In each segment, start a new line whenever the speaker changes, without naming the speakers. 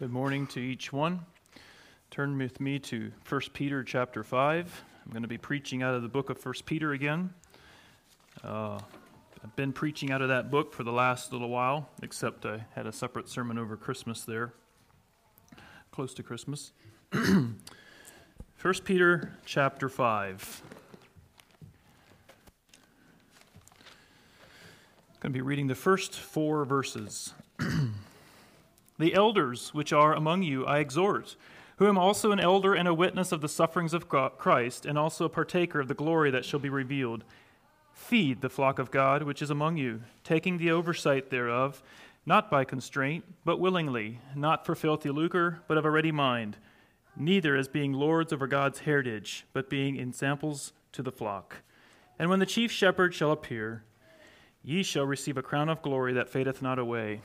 Good morning to each one. Turn with me to 1 Peter chapter 5. I'm going to be preaching out of the book of 1 Peter again. Uh, I've been preaching out of that book for the last little while, except I had a separate sermon over Christmas there, close to Christmas. 1 Peter chapter 5. I'm going to be reading the first four verses. The elders which are among you I exhort, who am also an elder and a witness of the sufferings of Christ, and also a partaker of the glory that shall be revealed. Feed the flock of God which is among you, taking the oversight thereof, not by constraint, but willingly, not for filthy lucre, but of a ready mind, neither as being lords over God's heritage, but being ensamples to the flock. And when the chief shepherd shall appear, ye shall receive a crown of glory that fadeth not away.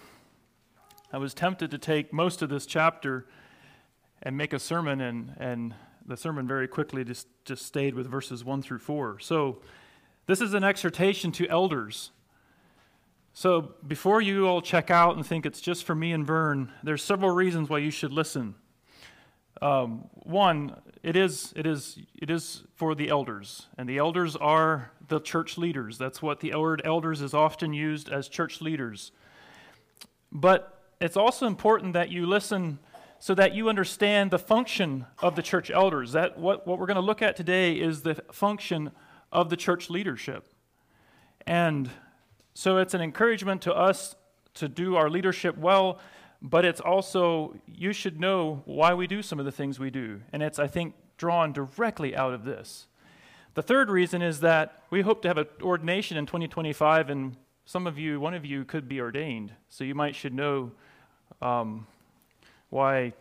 I was tempted to take most of this chapter and make a sermon, and, and the sermon very quickly just, just stayed with verses 1 through 4. So, this is an exhortation to elders. So, before you all check out and think it's just for me and Vern, there's several reasons why you should listen. Um, one, it is, it, is, it is for the elders, and the elders are the church leaders. That's what the word elders is often used as church leaders. But it's also important that you listen so that you understand the function of the church elders. That what, what we're going to look at today is the function of the church leadership. And so it's an encouragement to us to do our leadership well, but it's also, you should know why we do some of the things we do. And it's, I think, drawn directly out of this. The third reason is that we hope to have an ordination in 2025, and some of you, one of you, could be ordained. So you might should know um, why,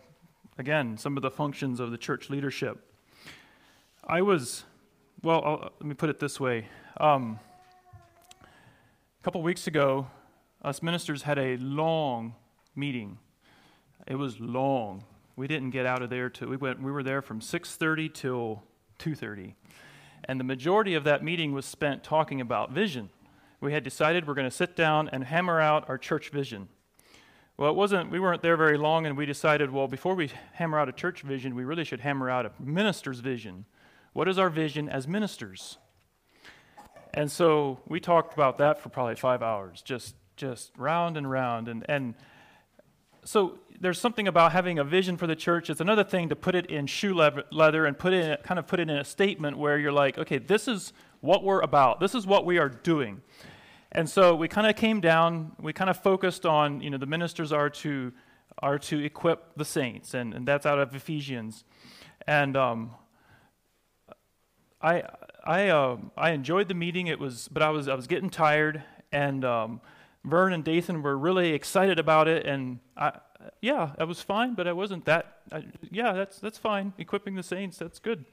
again, some of the functions of the church leadership. I was, well, I'll, let me put it this way. Um, a couple weeks ago, us ministers had a long meeting. It was long. We didn't get out of there till we went. We were there from 6:30 till 2:30, and the majority of that meeting was spent talking about vision. We had decided we're going to sit down and hammer out our church vision. Well, it wasn't, we weren't there very long, and we decided, well, before we hammer out a church vision, we really should hammer out a minister's vision. What is our vision as ministers? And so we talked about that for probably five hours, just, just round and round. And, and so there's something about having a vision for the church. It's another thing to put it in shoe leather and put it, kind of put it in a statement where you're like, okay, this is what we're about. This is what we are doing. And so we kind of came down, we kind of focused on, you know, the ministers are to, are to equip the saints, and, and that's out of Ephesians. And um, I, I, uh, I enjoyed the meeting, it was, but I was, I was getting tired, and um, Vern and Dathan were really excited about it, and I, yeah, that was fine, but I wasn't that, I, yeah, that's, that's fine, equipping the saints, that's good.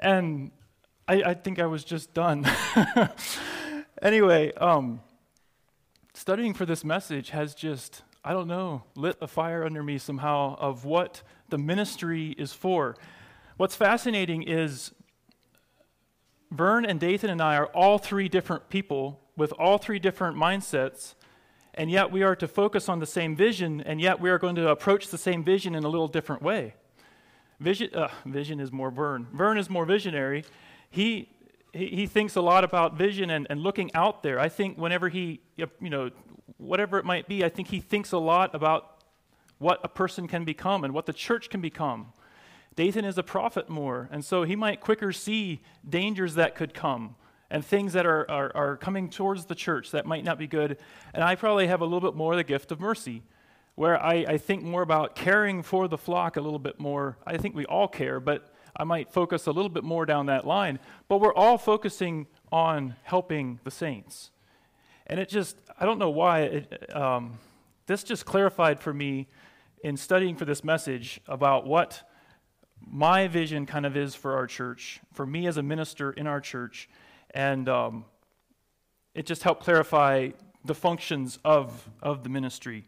And I, I think I was just done. anyway, um, studying for this message has just, I don't know, lit a fire under me somehow of what the ministry is for. What's fascinating is Vern and Dathan and I are all three different people with all three different mindsets, and yet we are to focus on the same vision, and yet we are going to approach the same vision in a little different way. Vision, uh, vision is more Vern. Vern is more visionary. He he, he thinks a lot about vision and, and looking out there. I think whenever he, you know, whatever it might be, I think he thinks a lot about what a person can become and what the church can become. Dathan is a prophet more, and so he might quicker see dangers that could come and things that are, are, are coming towards the church that might not be good. And I probably have a little bit more the gift of mercy, where I, I think more about caring for the flock a little bit more. I think we all care, but I might focus a little bit more down that line. But we're all focusing on helping the saints. And it just, I don't know why, it, um, this just clarified for me in studying for this message about what my vision kind of is for our church, for me as a minister in our church. And um, it just helped clarify the functions of, of the ministry.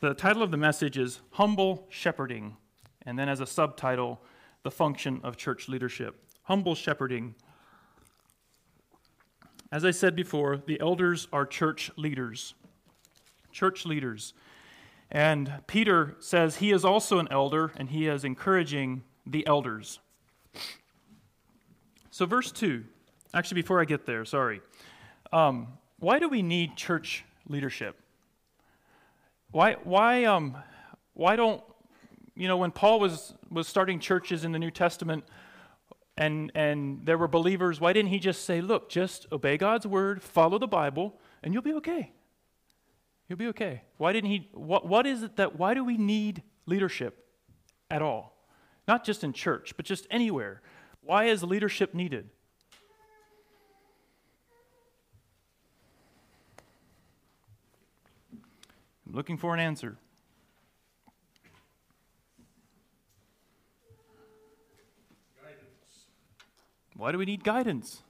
The title of the message is Humble Shepherding. And then as a subtitle, the function of church leadership humble shepherding. As I said before, the elders are church leaders. Church leaders. And Peter says he is also an elder, and he is encouraging the elders. So, verse 2, actually, before I get there, sorry. Um, why do we need church leadership? Why, why, um, why don't, you know, when Paul was, was starting churches in the New Testament and, and there were believers, why didn't he just say, look, just obey God's word, follow the Bible, and you'll be okay? You'll be okay. Why didn't he? What, what is it that, why do we need leadership at all? Not just in church, but just anywhere. Why is leadership needed? I'm looking for an answer. Why do we need guidance?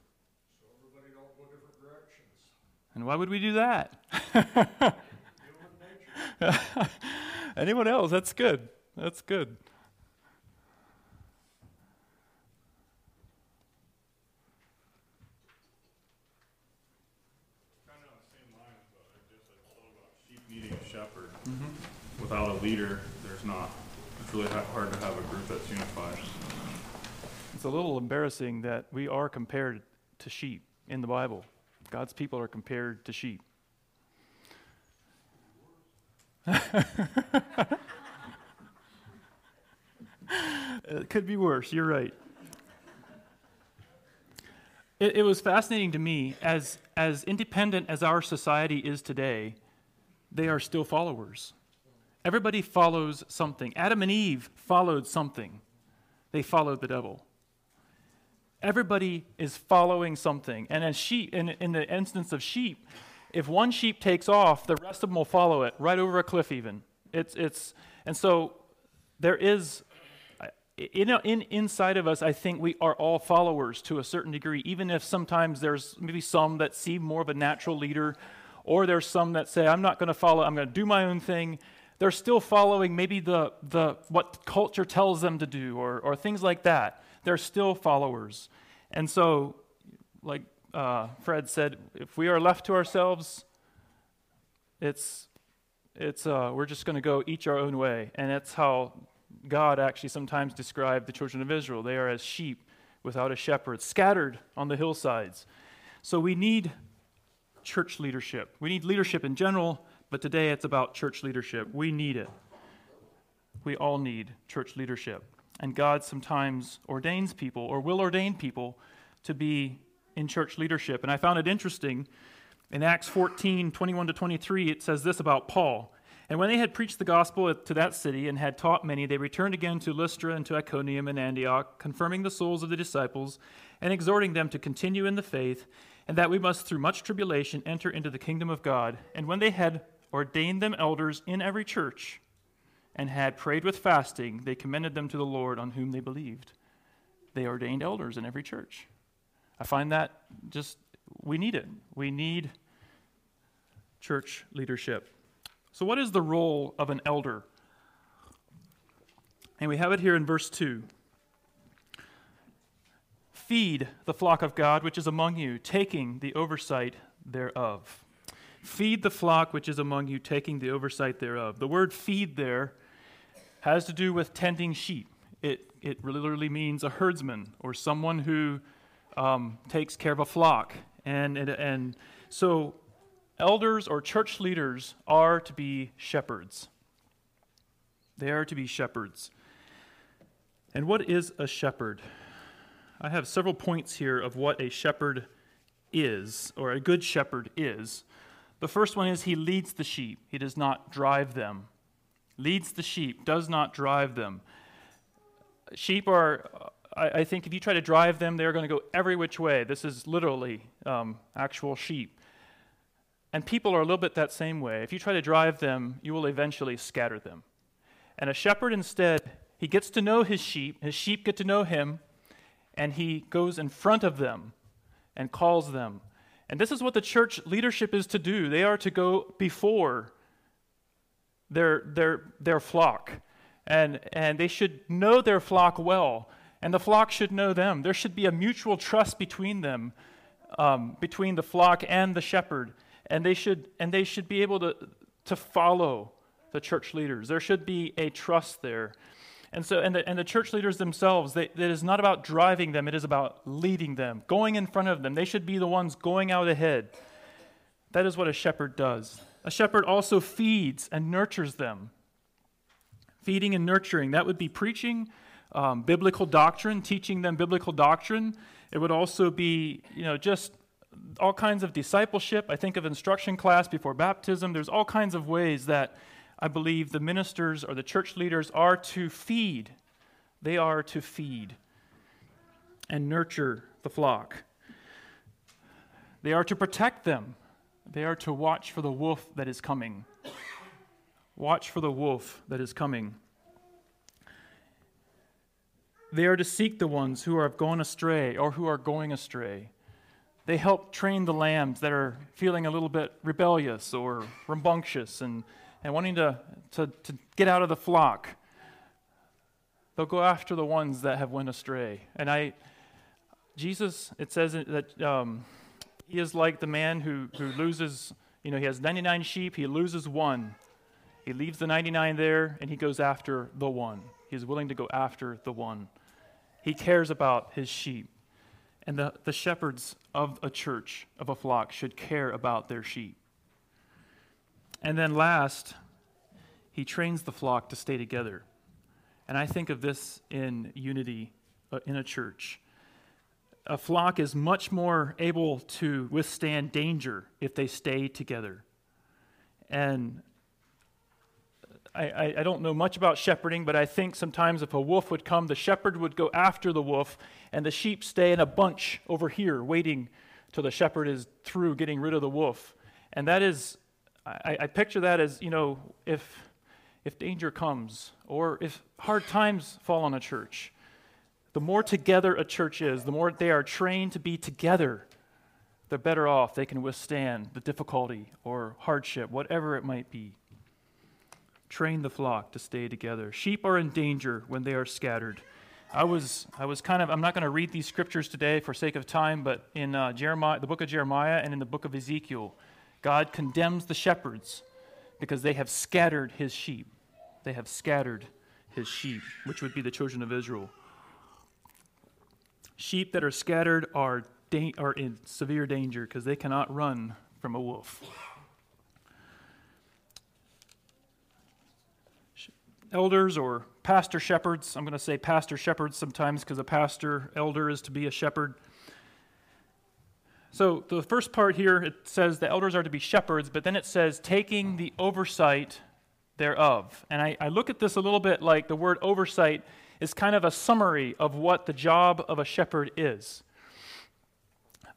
So everybody don't go different directions.
And why would we do that? Anyone else? That's good. That's good.
Kind of on the same lines, but I guess I thought about sheep needing a shepherd. Mm-hmm. Without a leader, there's not. It's really hard to have a group that's unified.
A little embarrassing that we are compared to sheep in the Bible. God's people are compared to sheep. it could be worse. You're right. It, it was fascinating to me as as independent as our society is today. They are still followers. Everybody follows something. Adam and Eve followed something. They followed the devil. Everybody is following something. And as sheep, in, in the instance of sheep, if one sheep takes off, the rest of them will follow it right over a cliff, even. It's, it's, and so there is, in, in, inside of us, I think we are all followers to a certain degree, even if sometimes there's maybe some that see more of a natural leader, or there's some that say, I'm not going to follow, I'm going to do my own thing. They're still following maybe the, the, what culture tells them to do, or, or things like that they're still followers. And so, like uh, Fred said, if we are left to ourselves, it's, it's, uh, we're just going to go each our own way. And that's how God actually sometimes described the children of Israel. They are as sheep without a shepherd, scattered on the hillsides. So we need church leadership. We need leadership in general, but today it's about church leadership. We need it. We all need church leadership. And God sometimes ordains people or will ordain people to be in church leadership. And I found it interesting. In Acts 14 21 to 23, it says this about Paul. And when they had preached the gospel to that city and had taught many, they returned again to Lystra and to Iconium and Antioch, confirming the souls of the disciples and exhorting them to continue in the faith, and that we must through much tribulation enter into the kingdom of God. And when they had ordained them elders in every church, and had prayed with fasting, they commended them to the Lord on whom they believed. They ordained elders in every church. I find that just, we need it. We need church leadership. So, what is the role of an elder? And we have it here in verse 2. Feed the flock of God which is among you, taking the oversight thereof. Feed the flock which is among you, taking the oversight thereof. The word feed there has to do with tending sheep. It, it literally means a herdsman or someone who um, takes care of a flock. And, and, and so, elders or church leaders are to be shepherds. They are to be shepherds. And what is a shepherd? I have several points here of what a shepherd is, or a good shepherd is. The first one is he leads the sheep, he does not drive them leads the sheep, does not drive them. Sheep are, I, I think, if you try to drive them, they're going to go every which way. This is literally um, actual sheep. And people are a little bit that same way. If you try to drive them, you will eventually scatter them. And a shepherd, instead, he gets to know his sheep, his sheep get to know him, and he goes in front of them and calls them. And this is what the church leadership is to do. They are to go before their, their, their flock. And, and they should know their flock well, and the flock should know them. There should be a mutual trust between them, um, between the flock and the shepherd. And they should, and they should be able to, to follow the church leaders. There should be a trust there. And so, and the, and the church leaders themselves, they, it is not about driving them, it is about leading them, going in front of them. They should be the ones going out ahead. That is what a shepherd does. A shepherd also feeds and nurtures them. Feeding and nurturing, that would be preaching um, biblical doctrine, teaching them biblical doctrine. It would also be, you know, just all kinds of discipleship. I think of instruction class before baptism. There's all kinds of ways that I believe the ministers or the church leaders are to feed. They are to feed and nurture the flock. They are to protect them. They are to watch for the wolf that is coming. Watch for the wolf that is coming. They are to seek the ones who have gone astray or who are going astray. They help train the lambs that are feeling a little bit rebellious or rambunctious and and wanting to, to, to get out of the flock, they'll go after the ones that have went astray. And I, Jesus, it says that um, he is like the man who, who loses, you know, he has 99 sheep, he loses one. He leaves the 99 there and he goes after the one. He is willing to go after the one. He cares about his sheep. And the, the shepherds of a church, of a flock, should care about their sheep. And then last, he trains the flock to stay together. And I think of this in unity uh, in a church. A flock is much more able to withstand danger if they stay together. And I, I, don't know much about shepherding, but I think sometimes if a wolf would come, the shepherd would go after the wolf, and the sheep stay in a bunch over here, waiting till the shepherd is through getting rid of the wolf. And that is I, I picture that as, you know, if, if danger comes or if hard times fall on a church, the more together a church is, the more they are trained to be together, the better off they can withstand the difficulty or hardship, whatever it might be. Train the flock to stay together. Sheep are in danger when they are scattered. I was, I was kind of, I'm not going to read these scriptures today for sake of time, but in uh, Jeremiah, the book of Jeremiah and in the book of Ezekiel, God condemns the shepherds because they have scattered his sheep. They have scattered his sheep, which would be the children of Israel. Sheep that are scattered are, da- are in severe danger because they cannot run from a wolf. Elders or pastor shepherds, I'm going to say pastor shepherds sometimes because a pastor, elder is to be a shepherd. So the first part here, it says the elders are to be shepherds, but then it says taking the oversight thereof. And I, I look at this a little bit like the word oversight is kind of a summary of what the job of a shepherd is.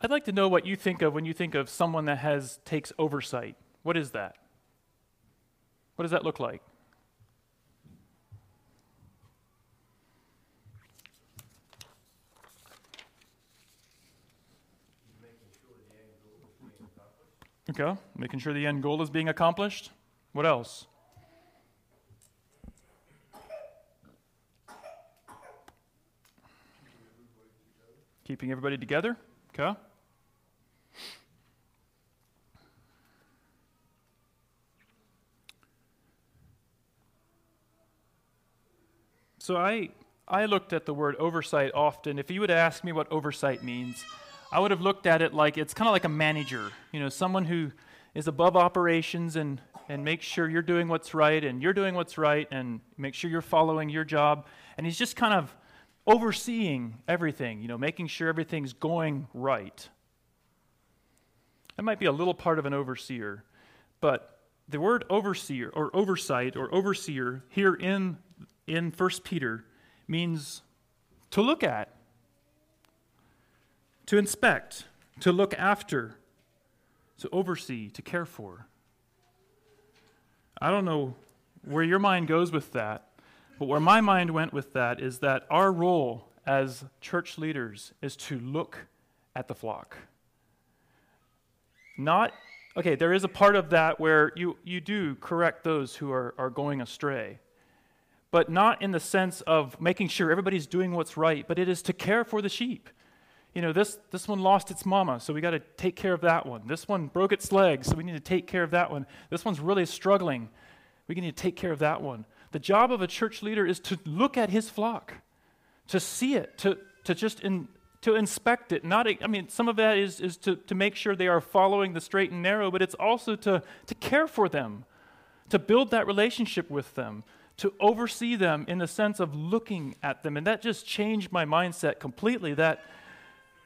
I'd like to know what you think of when you think of someone that has takes oversight. What is that? What does that look like? Okay, making sure the end goal is being accomplished. What else? Keeping everybody together. Okay. So I I looked at the word oversight often. If you would ask me what oversight means, I would have looked at it like it's kind of like a manager, you know, someone who is above operations and, and makes sure you're doing what's right and you're doing what's right and make sure you're following your job. And he's just kind of overseeing everything, you know, making sure everything's going right. That might be a little part of an overseer, but the word overseer or oversight or overseer here in, in 1 Peter means to look at to inspect, to look after, to oversee, to care for. I don't know where your mind goes with that, but where my mind went with that is that our role as church leaders is to look at the flock. Not, okay, there is a part of that where you, you do correct those who are, are going astray, but not in the sense of making sure everybody's doing what's right, but it is to care for the sheep you know, this, this one lost its mama, so we got to take care of that one. This one broke its leg, so we need to take care of that one. This one's really struggling. We need to take care of that one. The job of a church leader is to look at his flock, to see it, to, to just in, to inspect it. Not, I mean, some of that is, is to, to make sure they are following the straight and narrow, but it's also to, to care for them, to build that relationship with them, to oversee them in the sense of looking at them. And that just changed my mindset completely that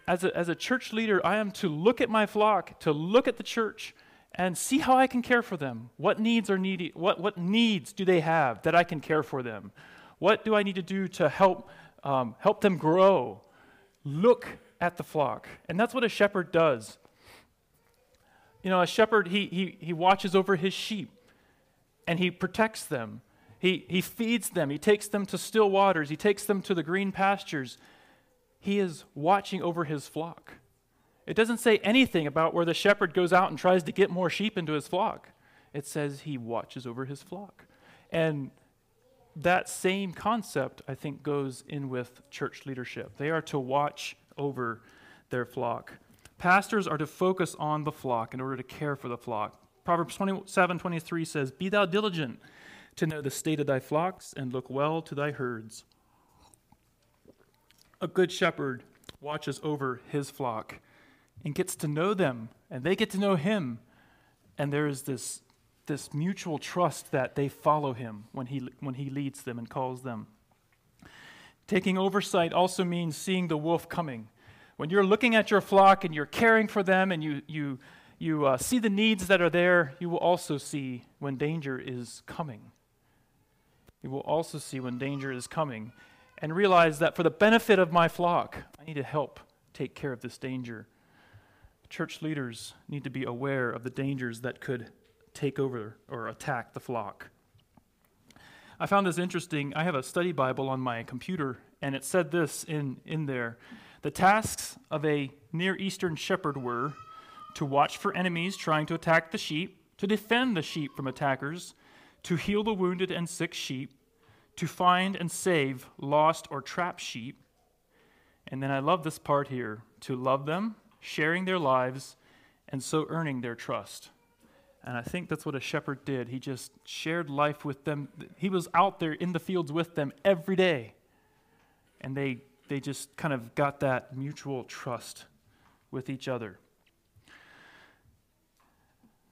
as a, as a church leader, I am to look at my flock, to look at the church, and see how I can care for them. What needs are needy? What, what needs do they have that I can care for them? What do I need to do to help, um, help them grow? Look at the flock. And that's what a shepherd does. You know, a shepherd, he, he, he watches over his sheep and he protects them. He, he feeds them. He takes them to still waters. He takes them to the green pastures. He is watching over his flock. It doesn't say anything about where the shepherd goes out and tries to get more sheep into his flock. It says he watches over his flock. And that same concept, I think, goes in with church leadership. They are to watch over their flock. Pastors are to focus on the flock in order to care for the flock. Proverbs 27 23 says, Be thou diligent to know the state of thy flocks and look well to thy herds. A good shepherd watches over his flock and gets to know them, and they get to know him. And there is this, this mutual trust that they follow him when he, when he leads them and calls them. Taking oversight also means seeing the wolf coming. When you're looking at your flock and you're caring for them and you, you, you uh, see the needs that are there, you will also see when danger is coming. You will also see when danger is coming and realize that for the benefit of my flock, I need to help take care of this danger. Church leaders need to be aware of the dangers that could take over or attack the flock. I found this interesting. I have a study Bible on my computer, and it said this in, in there The tasks of a Near Eastern shepherd were to watch for enemies trying to attack the sheep, to defend the sheep from attackers, to heal the wounded and sick sheep, to find and save lost or trapped sheep. And then I love this part here to love them, sharing their lives, and so earning their trust. And I think that's what a shepherd did. He just shared life with them. He was out there in the fields with them every day. And they, they just kind of got that mutual trust with each other.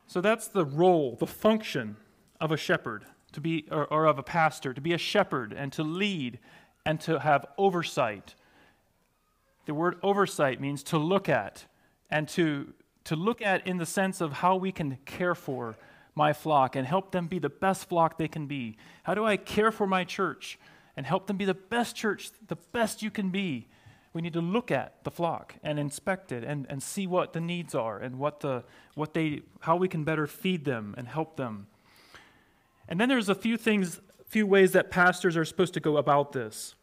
So that's the role, the function of a shepherd to be or, or of a pastor to be a shepherd and to lead and to have oversight the word oversight means to look at and to to look at in the sense of how we can care for my flock and help them be the best flock they can be. How do i care for my church and help them be the best church the best you can be? We need to look at the flock and inspect it and, and see what the needs are and what the what they how we can better feed them and help them. And then there's a few things, few ways that pastors are supposed to go about this.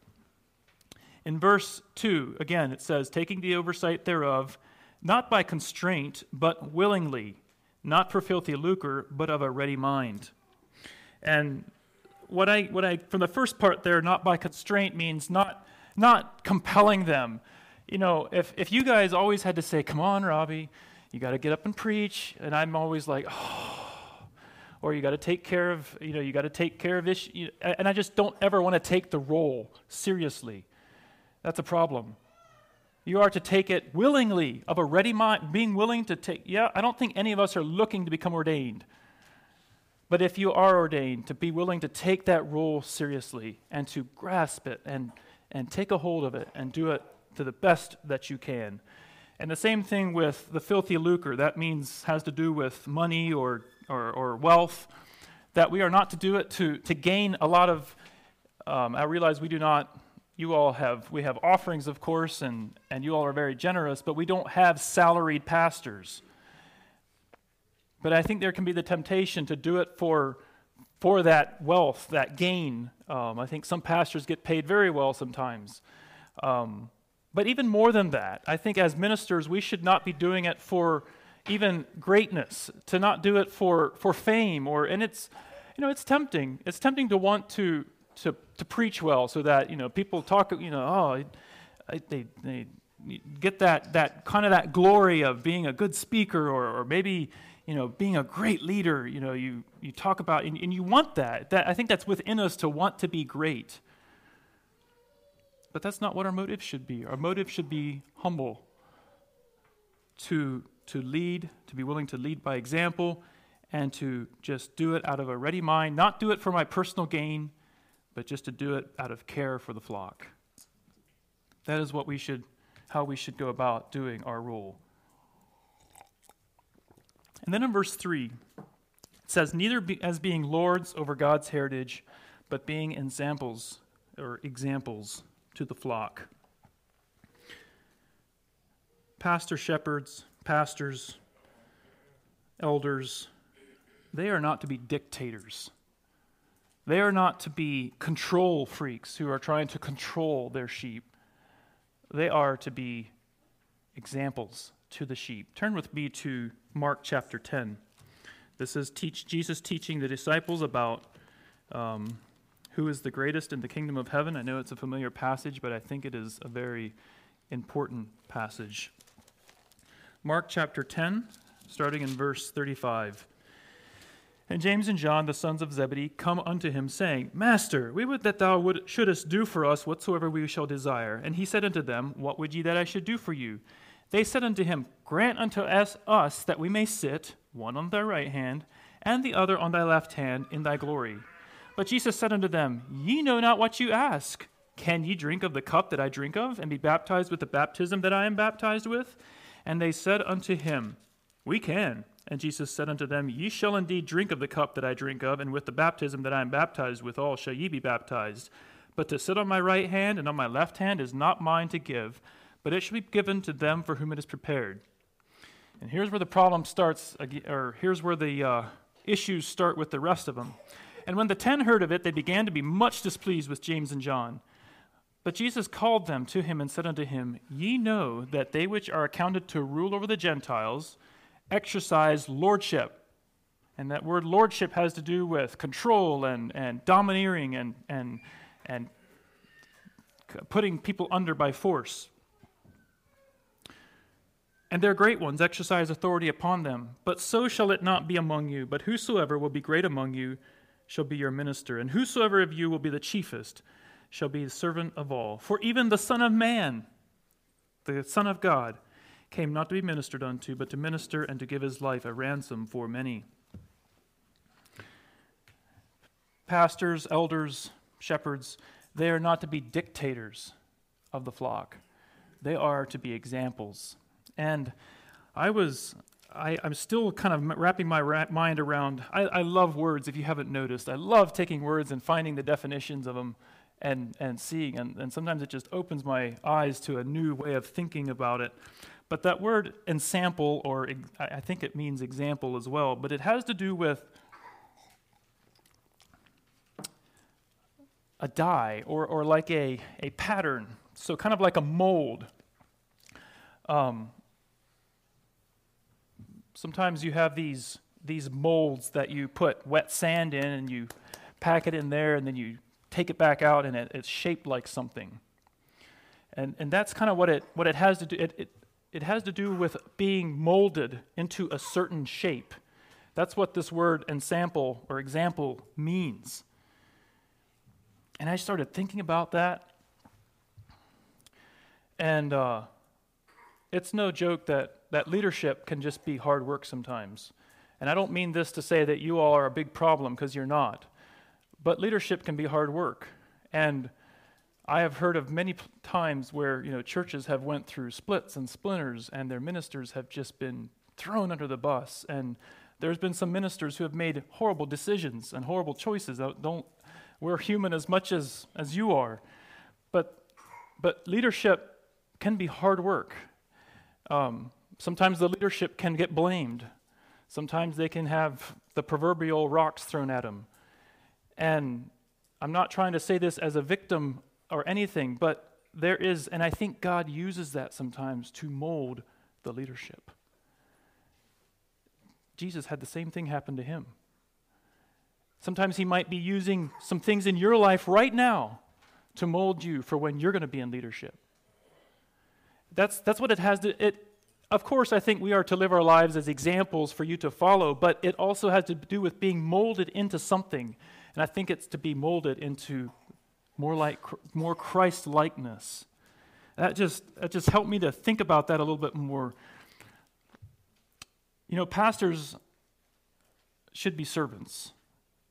In verse 2, again, it says, taking the oversight thereof, not by constraint, but willingly, not for filthy lucre, but of a ready mind. And what I, what I, from the first part there, not by constraint means not, not compelling them. You know, if, if you guys always had to say, come on, Robbie, you got to get up and preach, and I'm always like, oh, or you got to take care of, you know, you got to take care of issues. And I just don't ever want to take the role seriously. That's a problem. You are to take it willingly, of a ready mind, being willing to take. Yeah, I don't think any of us are looking to become ordained. But if you are ordained, to be willing to take that role seriously and to grasp it and, and take a hold of it and do it to the best that you can. And the same thing with the filthy lucre. That means has to do with money or or, or wealth, that we are not to do it to, to gain a lot of. Um, I realize we do not, you all have, we have offerings, of course, and, and you all are very generous, but we don't have salaried pastors. But I think there can be the temptation to do it for, for that wealth, that gain. Um, I think some pastors get paid very well sometimes. Um, but even more than that, I think as ministers, we should not be doing it for even greatness, to not do it for, for fame or and it's you know it's tempting. It's tempting to want to to to preach well so that you know people talk you know oh I, they they get that that kind of that glory of being a good speaker or or maybe you know, being a great leader, you know, you, you talk about, and, and you want that. that. I think that's within us to want to be great. But that's not what our motive should be. Our motive should be humble, to, to lead, to be willing to lead by example, and to just do it out of a ready mind, not do it for my personal gain, but just to do it out of care for the flock. That is what we should, how we should go about doing our role. And then in verse 3, it says, Neither be, as being lords over God's heritage, but being examples or examples to the flock. Pastor shepherds, pastors, elders, they are not to be dictators. They are not to be control freaks who are trying to control their sheep. They are to be examples to the sheep. Turn with me to Mark chapter 10. This is teach, Jesus teaching the disciples about um, who is the greatest in the kingdom of heaven. I know it's a familiar passage, but I think it is a very important passage. Mark chapter 10, starting in verse 35. And James and John, the sons of Zebedee, come unto him, saying, Master, we would that thou would, shouldest do for us whatsoever we shall desire. And he said unto them, What would ye that I should do for you? They said unto him, Grant unto us, us that we may sit, one on thy right hand, and the other on thy left hand, in thy glory. But Jesus said unto them, Ye know not what you ask. Can ye drink of the cup that I drink of, and be baptized with the baptism that I am baptized with? And they said unto him, We can. And Jesus said unto them, Ye shall indeed drink of the cup that I drink of, and with the baptism that I am baptized withal shall ye be baptized. But to sit on my right hand and on my left hand is not mine to give, but it shall be given to them for whom it is prepared. And here's where the problem starts, or here's where the uh, issues start with the rest of them. And when the ten heard of it, they began to be much displeased with James and John. But Jesus called them to him and said unto him, Ye know that they which are accounted to rule over the Gentiles, exercise lordship. And that word lordship has to do with control and, and domineering and, and, and putting people under by force. And their great ones exercise authority upon them. But so shall it not be among you. But whosoever will be great among you shall be your minister. And whosoever of you will be the chiefest shall be the servant of all. For even the Son of Man, the Son of God, came not to be ministered unto, but to minister and to give his life a ransom for many. Pastors, elders, shepherds, they are not to be dictators of the flock, they are to be examples. And I was. I, am still kind of wrapping my ra- mind around. I, I love words, if you haven't noticed. I love taking words and finding the definitions of them and, and seeing. And, and sometimes it just opens my eyes to a new way of thinking about it. But that word ensample, or I think it means example as well, but it has to do with a die or, or like a, a pattern. So, kind of like a mold. Um, sometimes you have these, these molds that you put wet sand in and you pack it in there and then you take it back out and it, it's shaped like something. And, and that's kind of what it, what it has to do. It, it, it has to do with being molded into a certain shape. That's what this word ensample or example means. And I started thinking about that. And uh, it's no joke that, that leadership can just be hard work sometimes. And I don't mean this to say that you all are a big problem, because you're not. But leadership can be hard work. And I have heard of many times where you know churches have went through splits and splinters, and their ministers have just been thrown under the bus. And there's been some ministers who have made horrible decisions and horrible choices. Don't we're human as much as as you are, but but leadership can be hard work. Um, sometimes the leadership can get blamed. Sometimes they can have the proverbial rocks thrown at them. And I'm not trying to say this as a victim or anything, but there is, and I think God uses that sometimes to mold the leadership. Jesus had the same thing happen to him. Sometimes he might be using some things in your life right now to mold you for when you're going to be in leadership. That's, that's what it has to, it, of course, I think we are to live our lives as examples for you to follow, but it also has to do with being molded into something. And I think it's to be molded into more like more Christ likeness. That just that just helped me to think about that a little bit more. You know, pastors should be servants.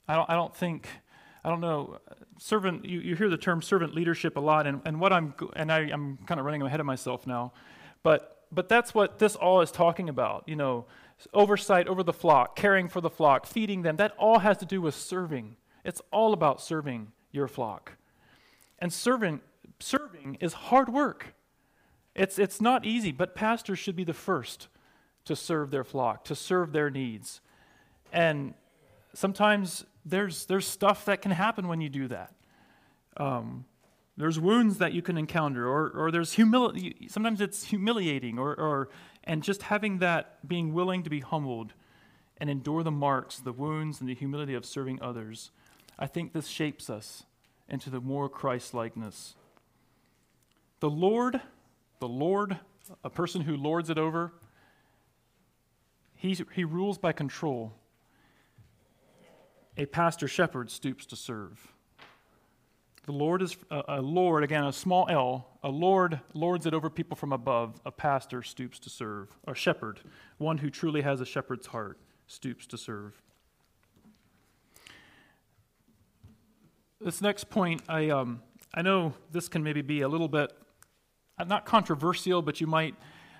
I don't I don't think I don't know servant you, you hear the term servant leadership a lot and, and what I'm and I, I'm kind of running ahead of myself now. But but that's what this all is talking about, you know, oversight over the flock, caring for the flock, feeding them. That all has to do with serving. It's all about serving your flock. And serving, serving is hard work. It's, it's not easy, but pastors should be the first to serve their flock, to serve their needs. And sometimes there's, there's stuff that can happen when you do that. Um, there's wounds that you can encounter, or, or there's humility. Sometimes it's humiliating, or, or, and just having that, being willing to be humbled and endure the marks, the wounds, and the humility of serving others. I think this shapes us into the more Christ likeness. The Lord, the Lord, a person who lords it over, he, he rules by control. A pastor shepherd stoops to serve. The Lord is a, a Lord, again, a small L. A Lord lords it over people from above. A pastor stoops to serve. A shepherd, one who truly has a shepherd's heart, stoops to serve. This next point, I, um, I know this can maybe be a little bit, uh, not controversial, but you might.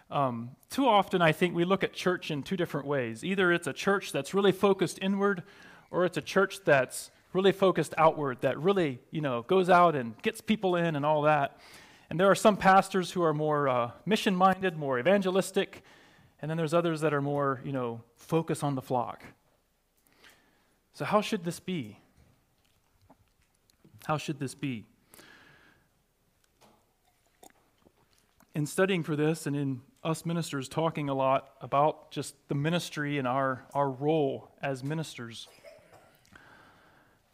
Um, too often, I think we look at church in two different ways. Either it's a church that's really focused inward, or it's a church that's really focused outward, that really, you know, goes out and gets people in and all that. And there are some pastors who are more uh, mission minded, more evangelistic, and then there's others that are more, you know, focus on the flock. So, how should this be? How should this be? In studying for this and in us ministers talking a lot about just the ministry and our, our role as ministers,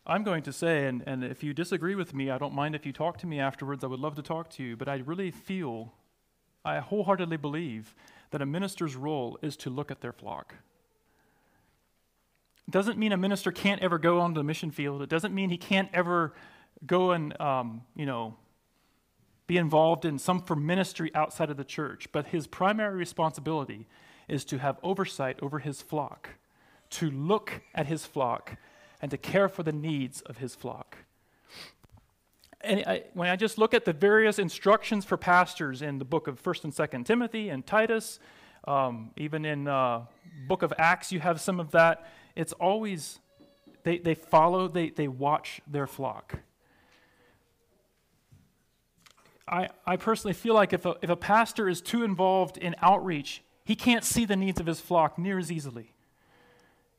I'm going to say, and, and if you disagree with me, I don't mind if you talk to me afterwards. I would love to talk to you. But I really feel, I wholeheartedly believe that a minister's role is to look at their flock. It doesn't mean a minister can't ever go onto the mission field. It doesn't mean he can't ever go and, um, you know, be involved in some for ministry outside of the church, but his primary responsibility is to have oversight over his flock, to look at his flock, and to care for the needs of his flock. And I, when I just look at the various instructions for pastors in the book of First and Second Timothy and Titus, um, even in uh, book of Acts, you have some of that. It's always they, they follow, they, they watch their flock. I, I personally feel like if a, if a pastor is too involved in outreach, he can't see the needs of his flock near as easily.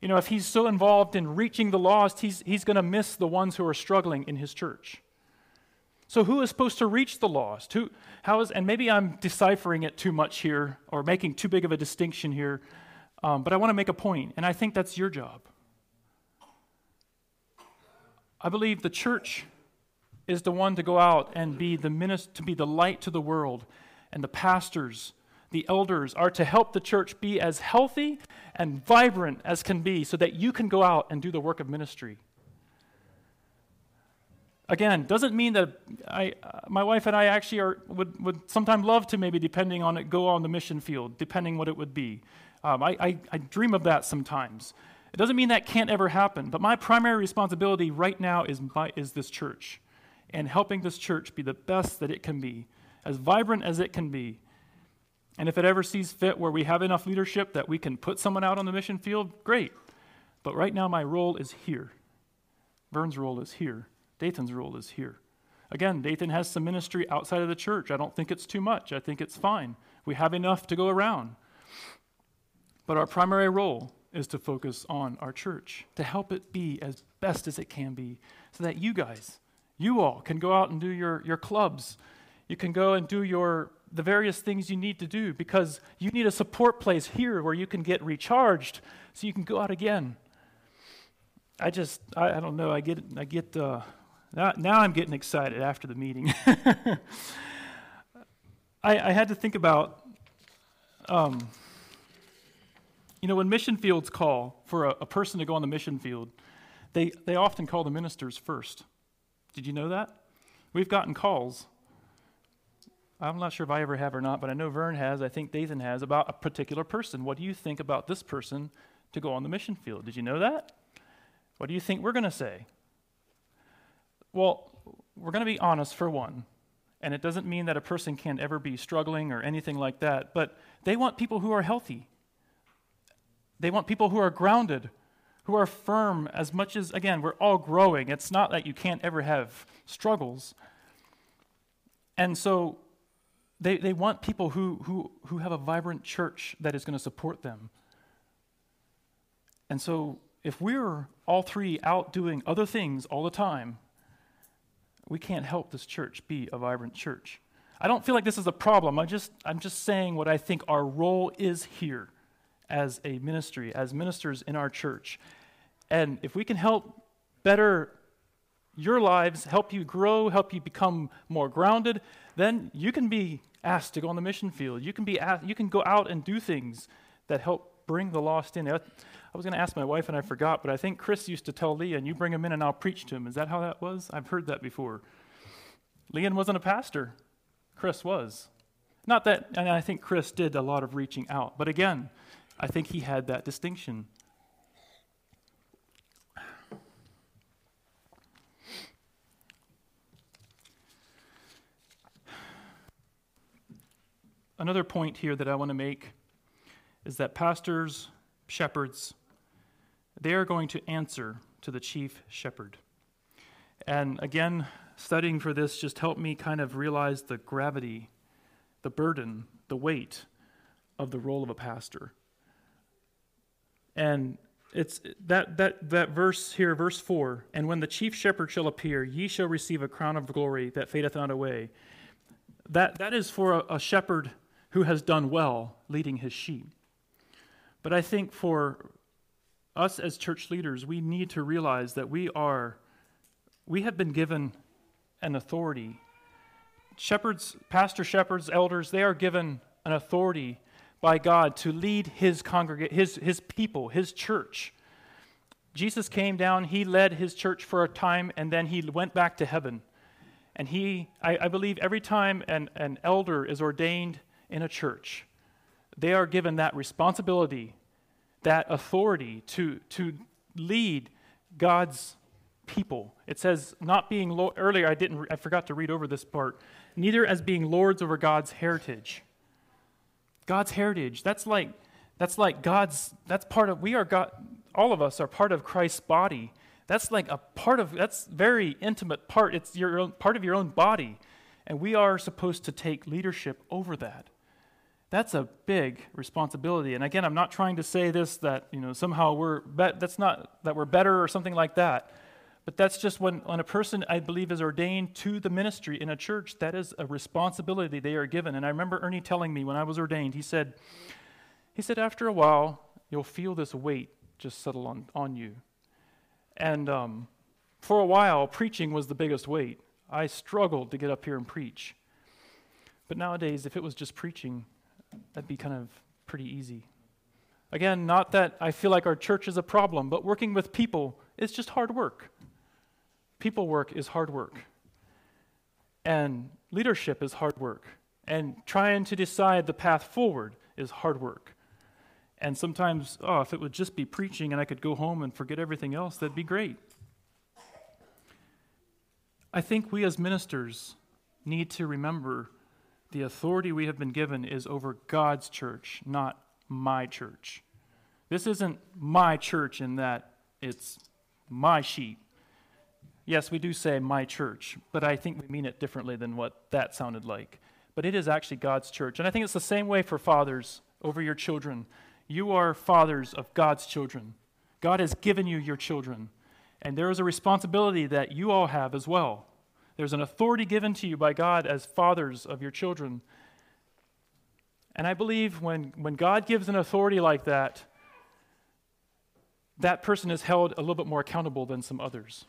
You know, if he's so involved in reaching the lost, he's, he's going to miss the ones who are struggling in his church. So, who is supposed to reach the lost? Who, how is, and maybe I'm deciphering it too much here or making too big of a distinction here, um, but I want to make a point, and I think that's your job. I believe the church is the one to go out and be the minister, to be the light to the world. And the pastors, the elders are to help the church be as healthy and vibrant as can be so that you can go out and do the work of ministry. Again, doesn't mean that I, uh, my wife and I actually are, would, would sometimes love to maybe, depending on it, go on the mission field, depending what it would be. Um, I, I, I dream of that sometimes. It doesn't mean that can't ever happen, but my primary responsibility right now is, my, is this church and helping this church be the best that it can be, as vibrant as it can be. And if it ever sees fit where we have enough leadership that we can put someone out on the mission field, great. But right now, my role is here. Vern's role is here. Dathan's role is here. Again, Dathan has some ministry outside of the church. I don't think it's too much. I think it's fine. We have enough to go around. But our primary role is to focus on our church, to help it be as best as it can be, so that you guys, you all can go out and do your, your clubs. You can go and do your the various things you need to do because you need a support place here where you can get recharged so you can go out again. I just I, I don't know, I get I get uh, now, now I'm getting excited after the meeting. I, I, had to think about Um, you know, when mission fields call for a, a person to go on the mission field, they, they often call the ministers first. Did you know that? We've gotten calls. I'm not sure if I ever have or not, but I know Vern has, I think Dathan has, about a particular person. What do you think about this person to go on the mission field? Did you know that? What do you think we're going to say? Well, we're going to be honest for one. And it doesn't mean that a person can't ever be struggling or anything like that, but they want people who are healthy. They want people who are grounded, who are firm, as much as, again, we're all growing. It's not that you can't ever have struggles. And so they, they want people who, who, who have a vibrant church that is going to support them. And so if we're all three out doing other things all the time, we can't help this church be a vibrant church. I don't feel like this is a problem. I just, I'm just saying what I think our role is here as a ministry, as ministers in our church. And if we can help better your lives, help you grow, help you become more grounded, then you can be asked to go on the mission field. You can, be asked, you can go out and do things that help bring the lost in. I was going to ask my wife and I forgot, but I think Chris used to tell Leon, you bring him in and I'll preach to him. Is that how that was? I've heard that before. Leon wasn't a pastor, Chris was. Not that, and I think Chris did a lot of reaching out, but again, I think he had that distinction. Another point here that I want to make is that pastors, shepherds, they are going to answer to the chief shepherd. And again, studying for this just helped me kind of realize the gravity, the burden, the weight of the role of a pastor. And it's that, that, that verse here, verse 4 And when the chief shepherd shall appear, ye shall receive a crown of glory that fadeth not away. That, that is for a, a shepherd who has done well leading his sheep. But I think for us as church leaders, we need to realize that we are, we have been given an authority. Shepherds, pastor shepherds, elders, they are given an authority by God to lead his congregate, his, his people, his church. Jesus came down, he led his church for a time, and then he went back to heaven. And he, I, I believe every time an, an elder is ordained in a church, they are given that responsibility, that authority to, to lead God's people. It says, not being, lo- earlier I didn't, I forgot to read over this part, neither as being lords over God's heritage God's heritage. That's like, that's like God's, that's part of, we are God, all of us are part of Christ's body. That's like a part of, that's very intimate part. It's your own, part of your own body. And we are supposed to take leadership over that. That's a big responsibility. And again, I'm not trying to say this that, you know, somehow we're, be- that's not that we're better or something like that. But that's just when, when a person, I believe, is ordained to the ministry in a church, that is a responsibility they are given. And I remember Ernie telling me when I was ordained, he said, he said, after a while, you'll feel this weight just settle on, on you. And um, for a while, preaching was the biggest weight. I struggled to get up here and preach. But nowadays, if it was just preaching, that'd be kind of pretty easy. Again, not that I feel like our church is a problem, but working with people is just hard work. People work is hard work. And leadership is hard work. And trying to decide the path forward is hard work. And sometimes, oh, if it would just be preaching and I could go home and forget everything else, that'd be great. I think we as ministers need to remember the authority we have been given is over God's church, not my church. This isn't my church in that it's my sheep. Yes, we do say my church, but I think we mean it differently than what that sounded like. But it is actually God's church. And I think it's the same way for fathers over your children. You are fathers of God's children. God has given you your children. And there is a responsibility that you all have as well. There's an authority given to you by God as fathers of your children. And I believe when, when God gives an authority like that, that person is held a little bit more accountable than some others.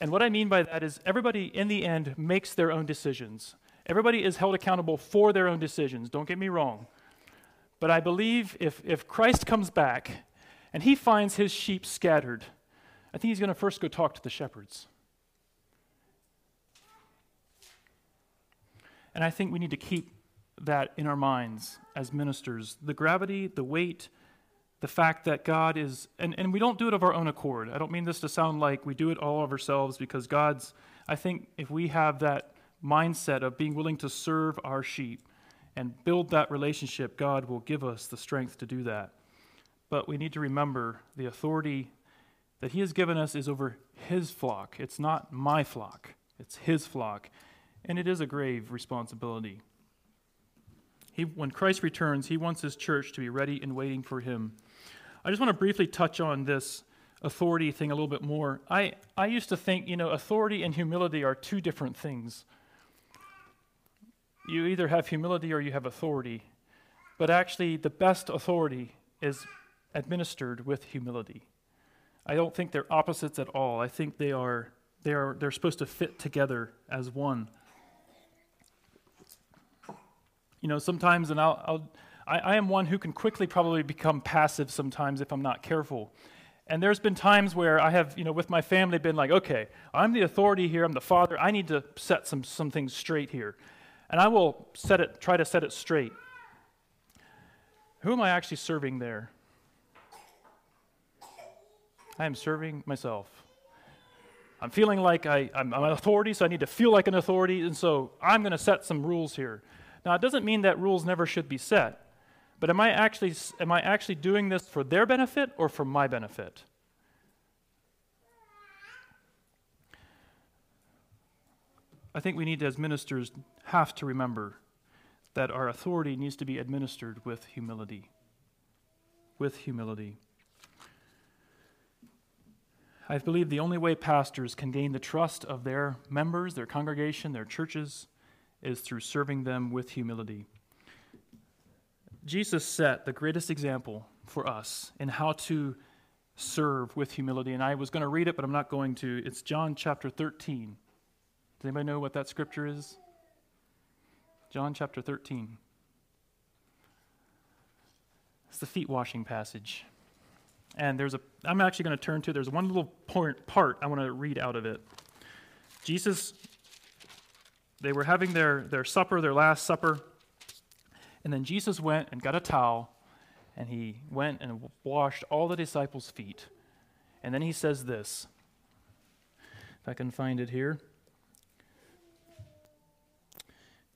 And what I mean by that is everybody in the end makes their own decisions. Everybody is held accountable for their own decisions, don't get me wrong. But I believe if, if Christ comes back and he finds his sheep scattered, I think he's going to first go talk to the shepherds. And I think we need to keep that in our minds as ministers the gravity, the weight, the fact that God is, and, and we don't do it of our own accord. I don't mean this to sound like we do it all of ourselves because God's, I think if we have that mindset of being willing to serve our sheep and build that relationship, God will give us the strength to do that. But we need to remember the authority that He has given us is over His flock. It's not my flock, it's His flock. And it is a grave responsibility. He, when Christ returns, He wants His church to be ready and waiting for Him. I just want to briefly touch on this authority thing a little bit more. I, I used to think, you know, authority and humility are two different things. You either have humility or you have authority. But actually, the best authority is administered with humility. I don't think they're opposites at all. I think they are, they are they're supposed to fit together as one. You know, sometimes, and I'll, I'll I, I am one who can quickly probably become passive sometimes if I'm not careful. And there's been times where I have, you know, with my family, been like, okay, I'm the authority here, I'm the father, I need to set some, some things straight here. And I will set it, try to set it straight. Who am I actually serving there? I am serving myself. I'm feeling like I am an authority, so I need to feel like an authority, and so I'm going to set some rules here. Now, it doesn't mean that rules never should be set. But am I actually, am I actually doing this for their benefit or for my benefit? I think we need, as ministers, have to remember that our authority needs to be administered with humility. With humility. I believe the only way pastors can gain the trust of their members, their congregation, their churches, is through serving them with humility. Jesus set the greatest example for us in how to serve with humility. And I was going to read it, but I'm not going to. It's John chapter 13. Does anybody know what that scripture is? John chapter 13. It's the feet washing passage. And there's a, I'm actually going to turn to, there's one little part I want to read out of it. Jesus, they were having their, their supper, their last supper. And then Jesus went and got a towel and he went and washed all the disciples' feet. And then he says this. If I can find it here.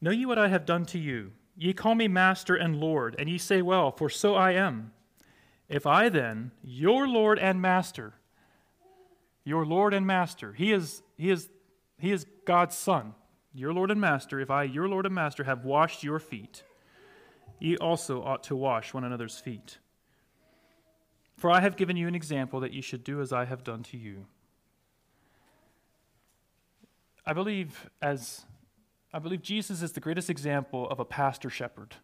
Know ye what I have done to you? Ye call me Master and Lord, and ye say, Well, for so I am. If I then, your Lord and Master, your Lord and Master, he is, he is, he is God's Son, your Lord and Master, if I, your Lord and Master, have washed your feet, ye also ought to wash one another's feet. For I have given you an example that ye should do as I have done to you. I believe as I believe Jesus is the greatest example of a pastor shepherd.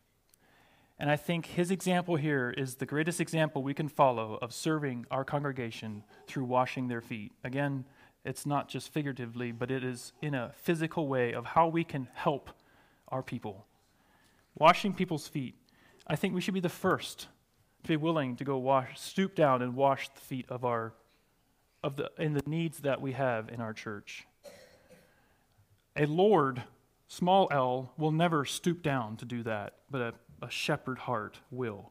And I think his example here is the greatest example we can follow of serving our congregation through washing their feet. Again, it's not just figuratively, but it is in a physical way of how we can help our people washing people's feet, I think we should be the first to be willing to go wash, stoop down and wash the feet of our, of the, in the needs that we have in our church. A Lord, small l, will never stoop down to do that, but a, a shepherd heart will.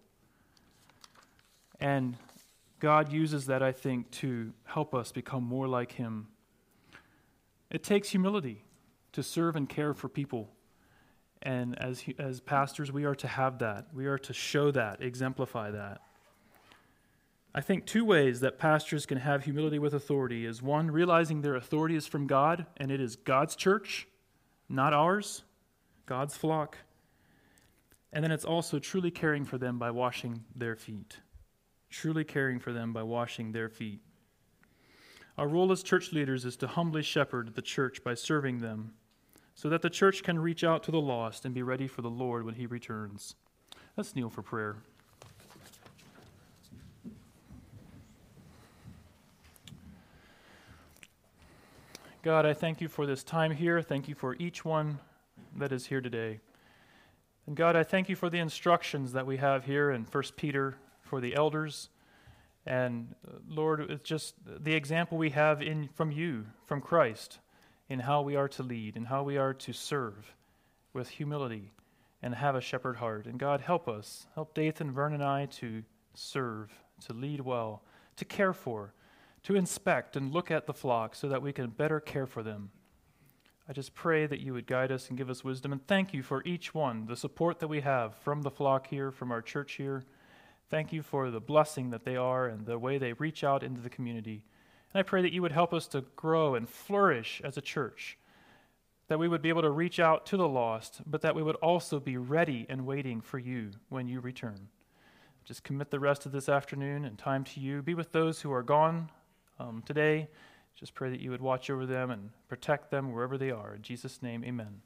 And God uses that, I think, to help us become more like Him. It takes humility to serve and care for people and as, as pastors, we are to have that. We are to show that, exemplify that. I think two ways that pastors can have humility with authority is one, realizing their authority is from God and it is God's church, not ours, God's flock. And then it's also truly caring for them by washing their feet. Truly caring for them by washing their feet. Our role as church leaders is to humbly shepherd the church by serving them so that the church can reach out to the lost and be ready for the Lord when he returns. Let's kneel for prayer. God, I thank you for this time here. Thank you for each one that is here today. And God, I thank you for the instructions that we have here in 1 Peter for the elders. And uh, Lord, it's just the example we have in from you, from Christ, in how we are to lead and how we are to serve with humility and have a shepherd heart. And God, help us. Help Dathan, Vern, and I to serve, to lead well, to care for, to inspect and look at the flock so that we can better care for them. I just pray that you would guide us and give us wisdom. And thank you for each one, the support that we have from the flock here, from our church here. Thank you for the blessing that they are and the way they reach out into the community. And I pray that you would help us to grow and flourish as a church, that we would be able to reach out to the lost, but that we would also be ready and waiting for you when you return. Just commit the rest of this afternoon and time to you. Be with those who are gone um, today. Just pray that you would watch over them and protect them wherever they are. In Jesus' name, amen.